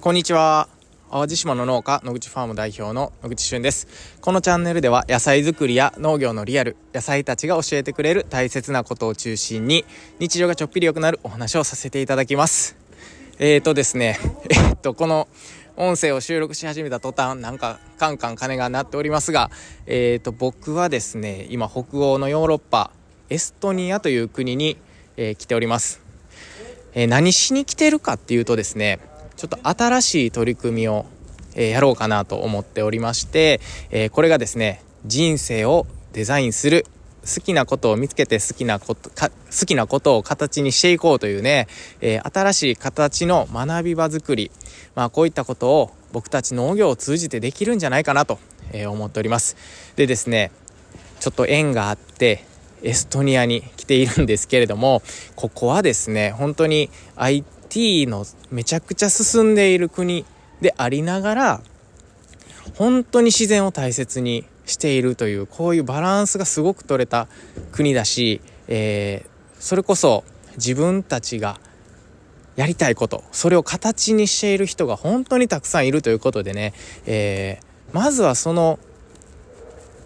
こんにちは。淡路島の農家、野口ファーム代表の野口俊です。このチャンネルでは野菜作りや農業のリアル、野菜たちが教えてくれる大切なことを中心に、日常がちょっぴり良くなるお話をさせていただきます。えーとですね、え、っと、この音声を収録し始めた途端、なんかカンカン鐘が鳴っておりますが、えーと、僕はですね、今北欧のヨーロッパ、エストニアという国に、えー、来ております。えー、何しに来てるかっていうとですね、ちょっと新しい取り組みを、え、やろうかなと思っておりまして、え、これがですね、人生をデザインする好きなことを見つけて好きなこと、か好きなことを形にしていこうというね、えー、新しい形の学び場作り、まあこういったことを僕たち農業を通じてできるんじゃないかなと、えー、思っております。でですね、ちょっと縁があって、エストニアに来ているんですけれども、ここはですね、本当に IT T のめちゃくちゃ進んでいる国でありながら、本当に自然を大切にしているという、こういうバランスがすごく取れた国だし、えー、それこそ自分たちがやりたいこと、それを形にしている人が本当にたくさんいるということでね、えー、まずはその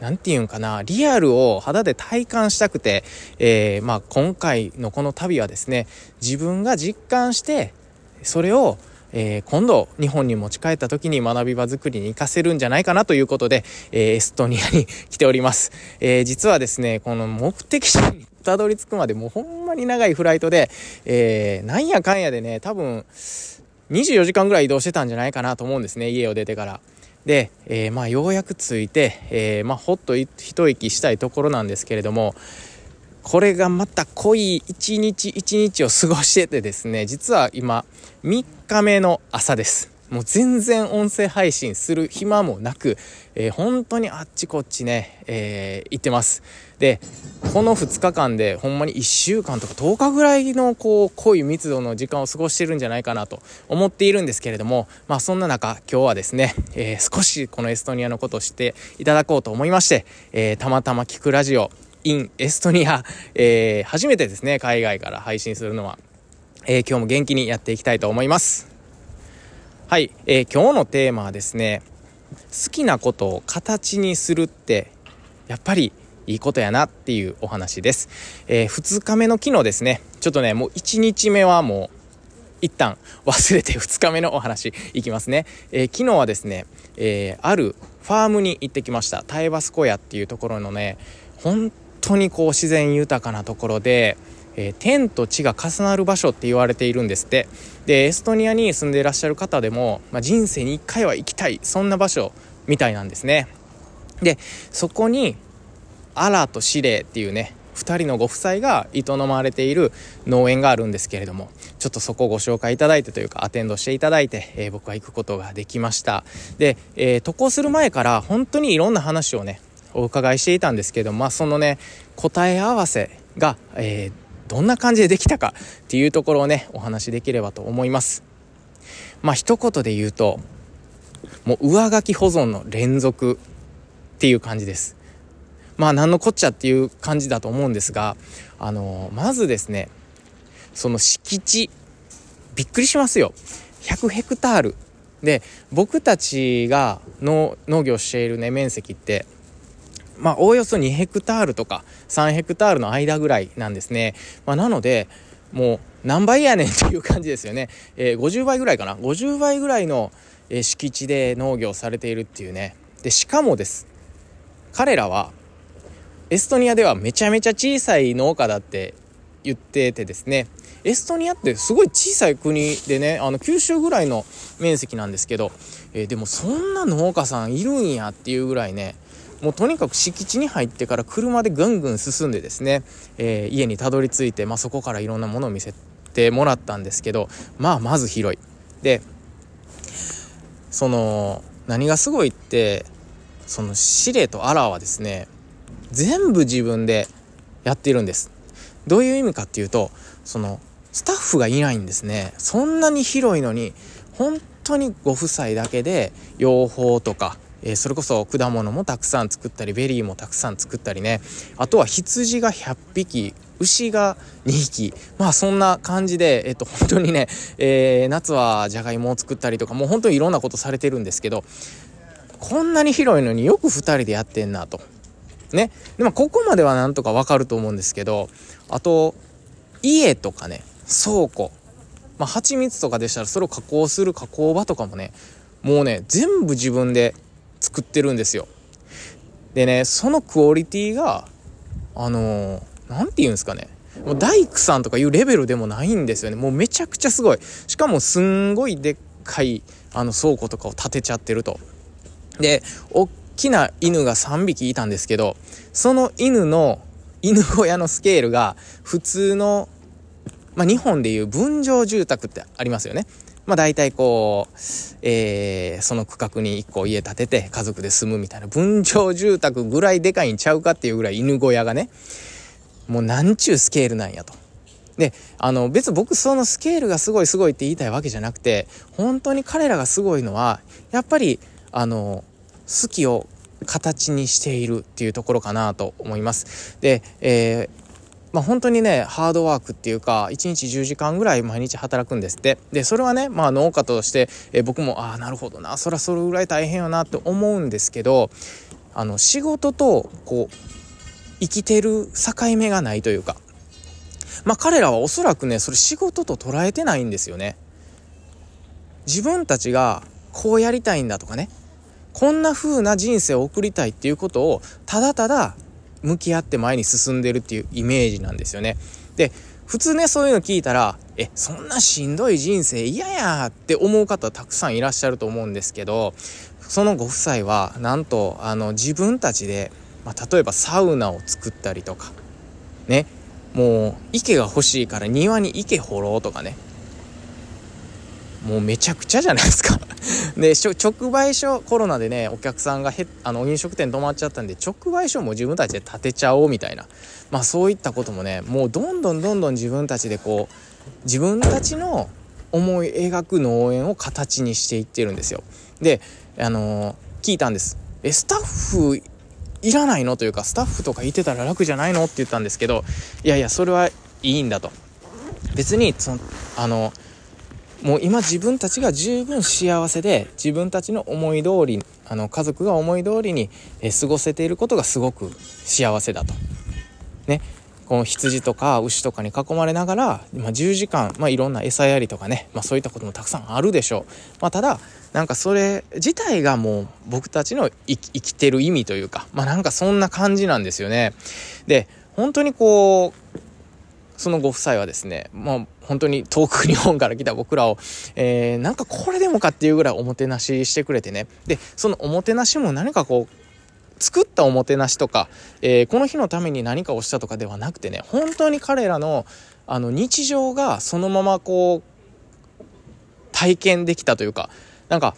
何て言うんかな、リアルを肌で体感したくて、えー、まあ今回のこの旅はですね、自分が実感して、それをえー、今度日本に持ち帰った時に学び場作りに活かせるんじゃないかなということで、えー、エストニアに来ております。えー、実はですね、この目的地にたどり着くまでもうほんまに長いフライトで、えー、なんやかんやでね、多分24時間ぐらい移動してたんじゃないかなと思うんですね、家を出てから。で、えー、まあようやく着いて、えー、まあほっと一息したいところなんですけれどもこれがまた濃い一日一日を過ごしててですね実は今3日目の朝です。もう全然音声配信する暇もなく、えー、本当にあっちこっちね、えー、行ってます。で、この2日間でほんまに1週間とか10日ぐらいのこう濃い密度の時間を過ごしてるんじゃないかなと思っているんですけれども、まあそんな中今日はですね、えー、少しこのエストニアのことを知っていただこうと思いまして、え、たまたま聞くラジオ in エストニア、え、初めてですね、海外から配信するのは、え今日も元気にやっていきたいと思います。はい、えー、今日のテーマはですね好きなことを形にするってやっぱりいいことやなっていうお話です、えー、2日目の昨日ですねちょっとねもう1日目はもう一旦忘れて2日目のお話いきますね、えー、昨日はですね、え、あるファームに行ってきました。タイバスコヤっていうところのね本当にこう自然豊かなところでえー、天と地が重なる場所って言われているんですって。でエストニアに住んでいらっしゃる方でも、まあ、人生に1回は行きたいそんな場所みたいなんですね。でそこにアラとシレっていうね2人のご夫妻が営まれている農園があるんですけれどもちょっとそこをご紹介いただいてというかアテンドしていただいて、えー、僕は行くことができました。で、えー、渡航する前から本当にいろんな話をねお伺いしていたんですけどまあそのね答え合わせが、えーどんな感じでできたかっていうところをねお話しできればと思います。まあ一言で言うともう上書き保存の連続っていう感じです。まあ何のこっちゃっていう感じだと思うんですがあのまずですねその敷地びっくりしますよ。100ヘクタール。で僕たちが農業しているね面積ってまあ、おおよそ2ヘクタールとか3ヘクタールの間ぐらいなんですね。まあ、なので、もう何倍やねんっていう感じですよね。えー、50倍ぐらいかな。50倍ぐらいの、えー、敷地で農業されているっていうね。で、しかもです。彼らは、エストニアではめちゃめちゃ小さい農家だって言っててですね。エストニアってすごい小さい国でね、あの九州ぐらいの面積なんですけど、えー、でもそんな農家さんいるんやっていうぐらいね、もうとにかく敷地に入ってから車でぐんぐん進んでですね、えー、家にたどり着いて、まあ、そこからいろんなものを見せてもらったんですけどまあまず広い。でその何がすごいってその司令とアラはですね全部自分でやっているんです。どういう意味かっていうとそのスタッフがいないんですね。そんなに広いのに本当にご夫妻だけで養蜂とかえー、それこそ果物もたくさん作ったりベリーもたくさん作ったりねあとは羊が100匹牛が2匹まあそんな感じで、えっと、本当にね、えー、夏はじゃがいもを作ったりとかもう本当にいろんなことされてるんですけどこんなに広いのによく2人でやってんなと。ね。でもここまではなんとかわかると思うんですけどあと家とかね倉庫まあ蜂蜜とかでしたらそれを加工する加工場とかもねもうね全部自分で作ってるんですよ。でねそのクオリティがあの何、て言うんですかねもう大工さんとかいうレベルでもないんですよねもうめちゃくちゃすごいしかもすんごいでっかいあの倉庫とかを建てちゃってるとで大きな犬が3匹いたんですけどその犬の犬小屋のスケールが普通のまあ、日本でいう分譲住宅ってありますよね。まあ大体こう、えー、その区画に1個家建てて家族で住むみたいな分譲住宅ぐらいでかいんちゃうかっていうぐらい犬小屋がね、もうなんちゅうスケールなんやと。で、あの別に僕そのスケールがすごいすごいって言いたいわけじゃなくて、本当に彼らがすごいのは、やっぱり、あの、好きを形にしているっていうところかなと思います。で、えーまあ、本当にねハードワークっていうか1日10時間ぐらい毎日働くんですってでそれはね、まあ、農家として、え僕もああなるほどなそりゃそれぐらい大変よなって思うんですけどあの仕事とこう生きてる境目がないというかまあ彼らはおそらくねそれ仕事と捉えてないんですよね。自分たちがこうやりたいんだとかねこんな風な人生を送りたいっていうことをただただ向き合って前に進んでるっていうイメージなんですよね。で普通ねそういうの聞いたらえそんなしんどい人生嫌やって思う方たくさんいらっしゃると思うんですけどそのご夫妻はなんとあの自分たちで、まあ、例えばサウナを作ったりとかねもう池が欲しいから庭に池掘ろうとかねもうめちゃくちゃじゃないですか。で直売所コロナでねお客さんがへあの飲食店止まっちゃったんで直売所も自分たちで建てちゃおうみたいな。まあそういったこともねもうどんどんどんどん自分たちでこう自分たちの思い描く農園を形にしていってるんですよ。であのー、聞いたんです。えスタッフいらないの？というかスタッフとかいてたら楽じゃないの？って言ったんですけどいやいやそれはいいんだと。別にそのあのもう今自分たちが十分幸せで自分たちの思い通りあの家族が思い通りに、過ごせていることがすごく幸せだと。ね、この羊とか牛とかに囲まれながら、まあ、10時間、まあ、いろんな餌やりとかね、まあ、そういったこともたくさんあるでしょう。まあ、ただなんかそれ自体がもう僕たちの生きてる意味というかまあなんかそんな感じなんですよね。で本当にこうそのご夫妻はですね、まあ、本当に遠く日本から来た僕らを、えー、なんかこれでもかっていうぐらいおもてなししてくれてね。で、そのおもてなしも何かこう、作ったおもてなしとか、えー、この日のために何かをしたとかではなくてね、本当に彼らの、あの、日常がそのままこう、体験できたというか、なんか、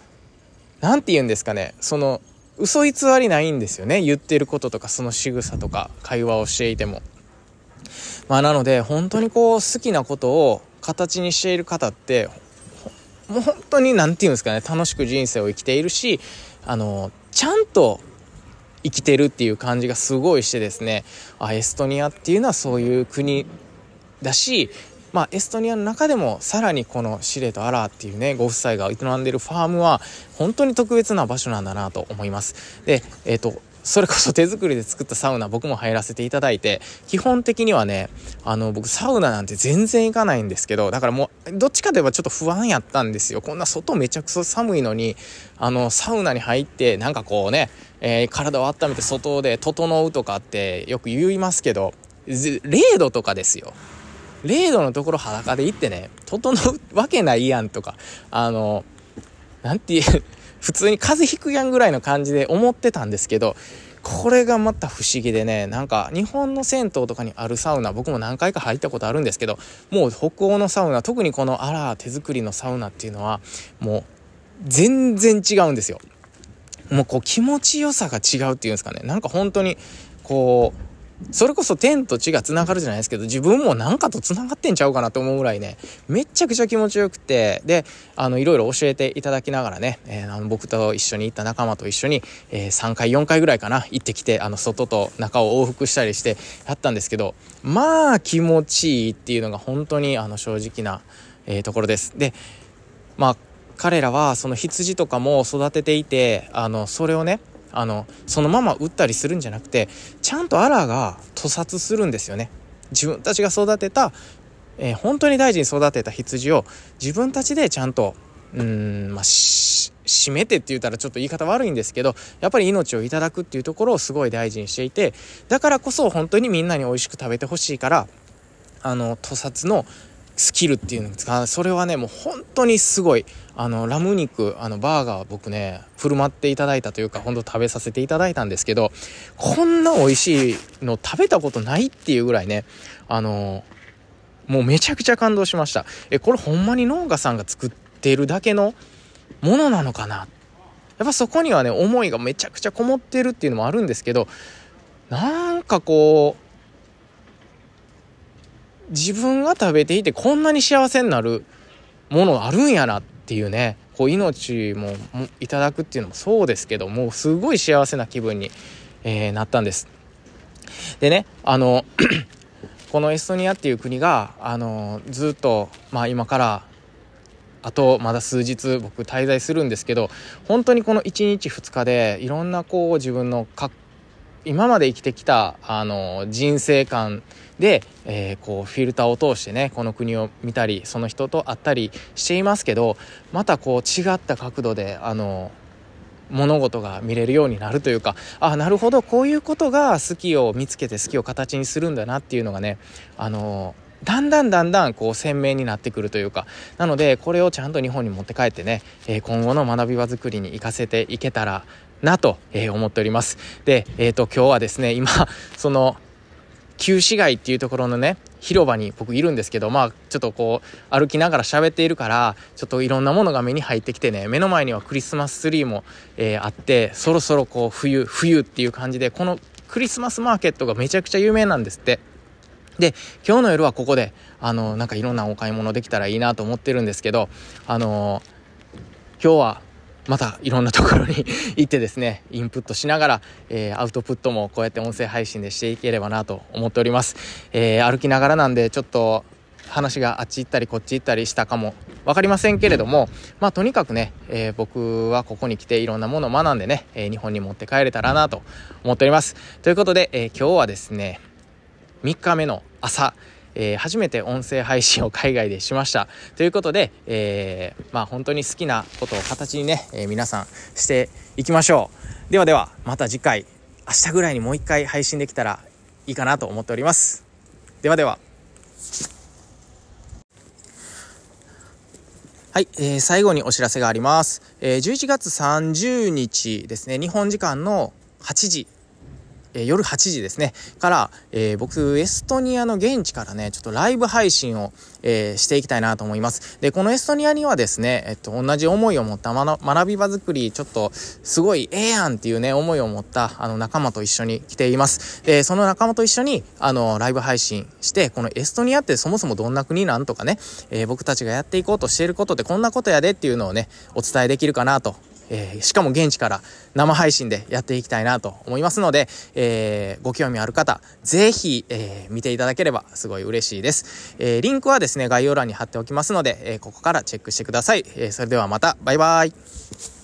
なんて言うんですかね、その、嘘偽りないんですよね。言ってることとか、その仕草とか、会話をしていても。まあなので本当にこう好きなことを形にしている方ってもう本当に何て言うんですかね楽しく人生を生きているしあのちゃんと生きてるっていう感じがすごいしてですねあエストニアっていうのはそういう国だしまあ、エストニアの中でもさらにこのシレとアラーっていうねご夫妻が営んでるファームは本当に特別な場所なんだなと思います。で、えっ、ー、とそれこそ手作りで作ったサウナ僕も入らせていただいて、基本的にはね、あの、僕サウナなんて全然行かないんですけど、だからもう、どっちかといえばちょっと不安やったんですよ。こんな外めちゃくちゃ寒いのに、あの、サウナに入って、なんかこうね、えー、体を温めて外で整うとかってよく言いますけど、0度とかですよ。0度のところ裸で行ってね、整うわけないやんとか、あの、なんていう、普通に風邪ひくやんぐらいの感じで思ってたんですけどこれがまた不思議でねなんか日本の銭湯とかにあるサウナ僕も何回か入ったことあるんですけどもう北欧のサウナ特にこのアラー手作りのサウナっていうのはもう全然違うんですよ。もうこう気持ちよさが違うっていうんですかねなんか本当にこうそれこそ天と地が繋がるじゃないですけど、自分もなんかと繋がってんちゃうかなと思うぐらいね、めちゃくちゃ気持ちよくて、で、あの、いろいろ教えていただきながらね、えー、あの僕と一緒に行った仲間と一緒に、えー、3回、4回ぐらいかな、行ってきて、あの、外と中を往復したりしてやったんですけど、まあ気持ちいいっていうのが本当に、あの、正直な、えー、ところです。で、まあ、彼らはその羊とかも育てていて、あの、それをね、あのそのまま売ったりするんじゃなくてちゃんとアラが屠殺するんですよね。自分たちが育てた、えー、本当に大事に育てた羊を自分たちでちゃんとうんまあ締めてって言ったらちょっと言い方悪いんですけどやっぱり命をいただくっていうところをすごい大事にしていてだからこそ本当にみんなに美味しく食べてほしいからあの屠殺のスキルっていうんですかそれはねもう本当にすごい。あのラム肉あのバーガー僕ね振る舞っていただいたというか本当食べさせていただいたんですけどこんな美味しいの食べたことないっていうぐらいねあのもうめちゃくちゃ感動しました。えこれほんまに農家さんが作ってるだけのものなのかな？やっぱそこにはね思いがめちゃくちゃこもってるっていうのもあるんですけどなんかこう自分が食べていてこんなに幸せになるものあるんやなっていうねこう命もいただくっていうのもそうですけどもすごい幸せな気分に、えー、なったんです。でねあの このエストニアっていう国があのずっと、まあ、今からあとまだ数日僕滞在するんですけど本当にこの1日2日でいろんなこう自分の今まで生きてきたあの人生観で、えー、こうフィルターを通してねこの国を見たりその人と会ったりしていますけどまたこう違った角度であの物事が見れるようになるというかあなるほどこういうことが好きを見つけて好きを形にするんだなっていうのがねあのだんだんだんだんこう鮮明になってくるというかなのでこれをちゃんと日本に持って帰ってね、えー、今後の学び場作りに生かせていけたらなと、え、思っておりますで、えーと今日はですね今その旧市街っていうところのね広場に僕いるんですけどまあちょっとこう歩きながら喋っているからちょっといろんなものが目に入ってきてね目の前にはクリスマスツリーも、えー、あってそろそろこう冬冬っていう感じでこのクリスマスマーケットがめちゃくちゃ有名なんですって。で今日の夜はここであのなんかいろんなお買い物できたらいいなと思ってるんですけどあの今日はまたいろんなところに行ってですねインプットしながら、えー、アウトプットもこうやって音声配信でしていければなと思っております、えー、歩きながらなんでちょっと話があっち行ったりこっち行ったりしたかも分かりませんけれどもまあとにかくね、えー、僕はここに来ていろんなものを学んでね、え日本に持って帰れたらなと思っております。ということで、え今日はですね3日目の朝えー、初めて音声配信を海外でしました。ということで、えー、まあ本当に好きなことを形にね、えー、皆さんしていきましょう。ではでは、また次回、明日ぐらいにもう一回配信できたらいいかなと思っております。ではでは。はい、えー、最後にお知らせがあります。えー、11月30日ですね、日本時間の8時え、夜8時ですね、から、えー、僕、エストニアの現地からね、ちょっとライブ配信を、えー、していきたいなと思います。で、このエストニアにはですね、えっと、同じ思いを持った学び場作り、ちょっと、すごいええやんっていうね、思いを持った、あの、仲間と一緒に来ています。で、その仲間と一緒に、あの、ライブ配信して、このエストニアってそもそもどんな国なんとかね、え僕たちがやっていこうとしていることってこんなことやでっていうのをね、お伝えできるかなとえー、しかも現地から生配信でやっていきたいなと思いますので、えー、ご興味ある方、ぜひ、えー、見ていただければすごい嬉しいです。えリンクはですね、概要欄に貼っておきますので、えここからチェックしてください。えそれではまた、バイバイ。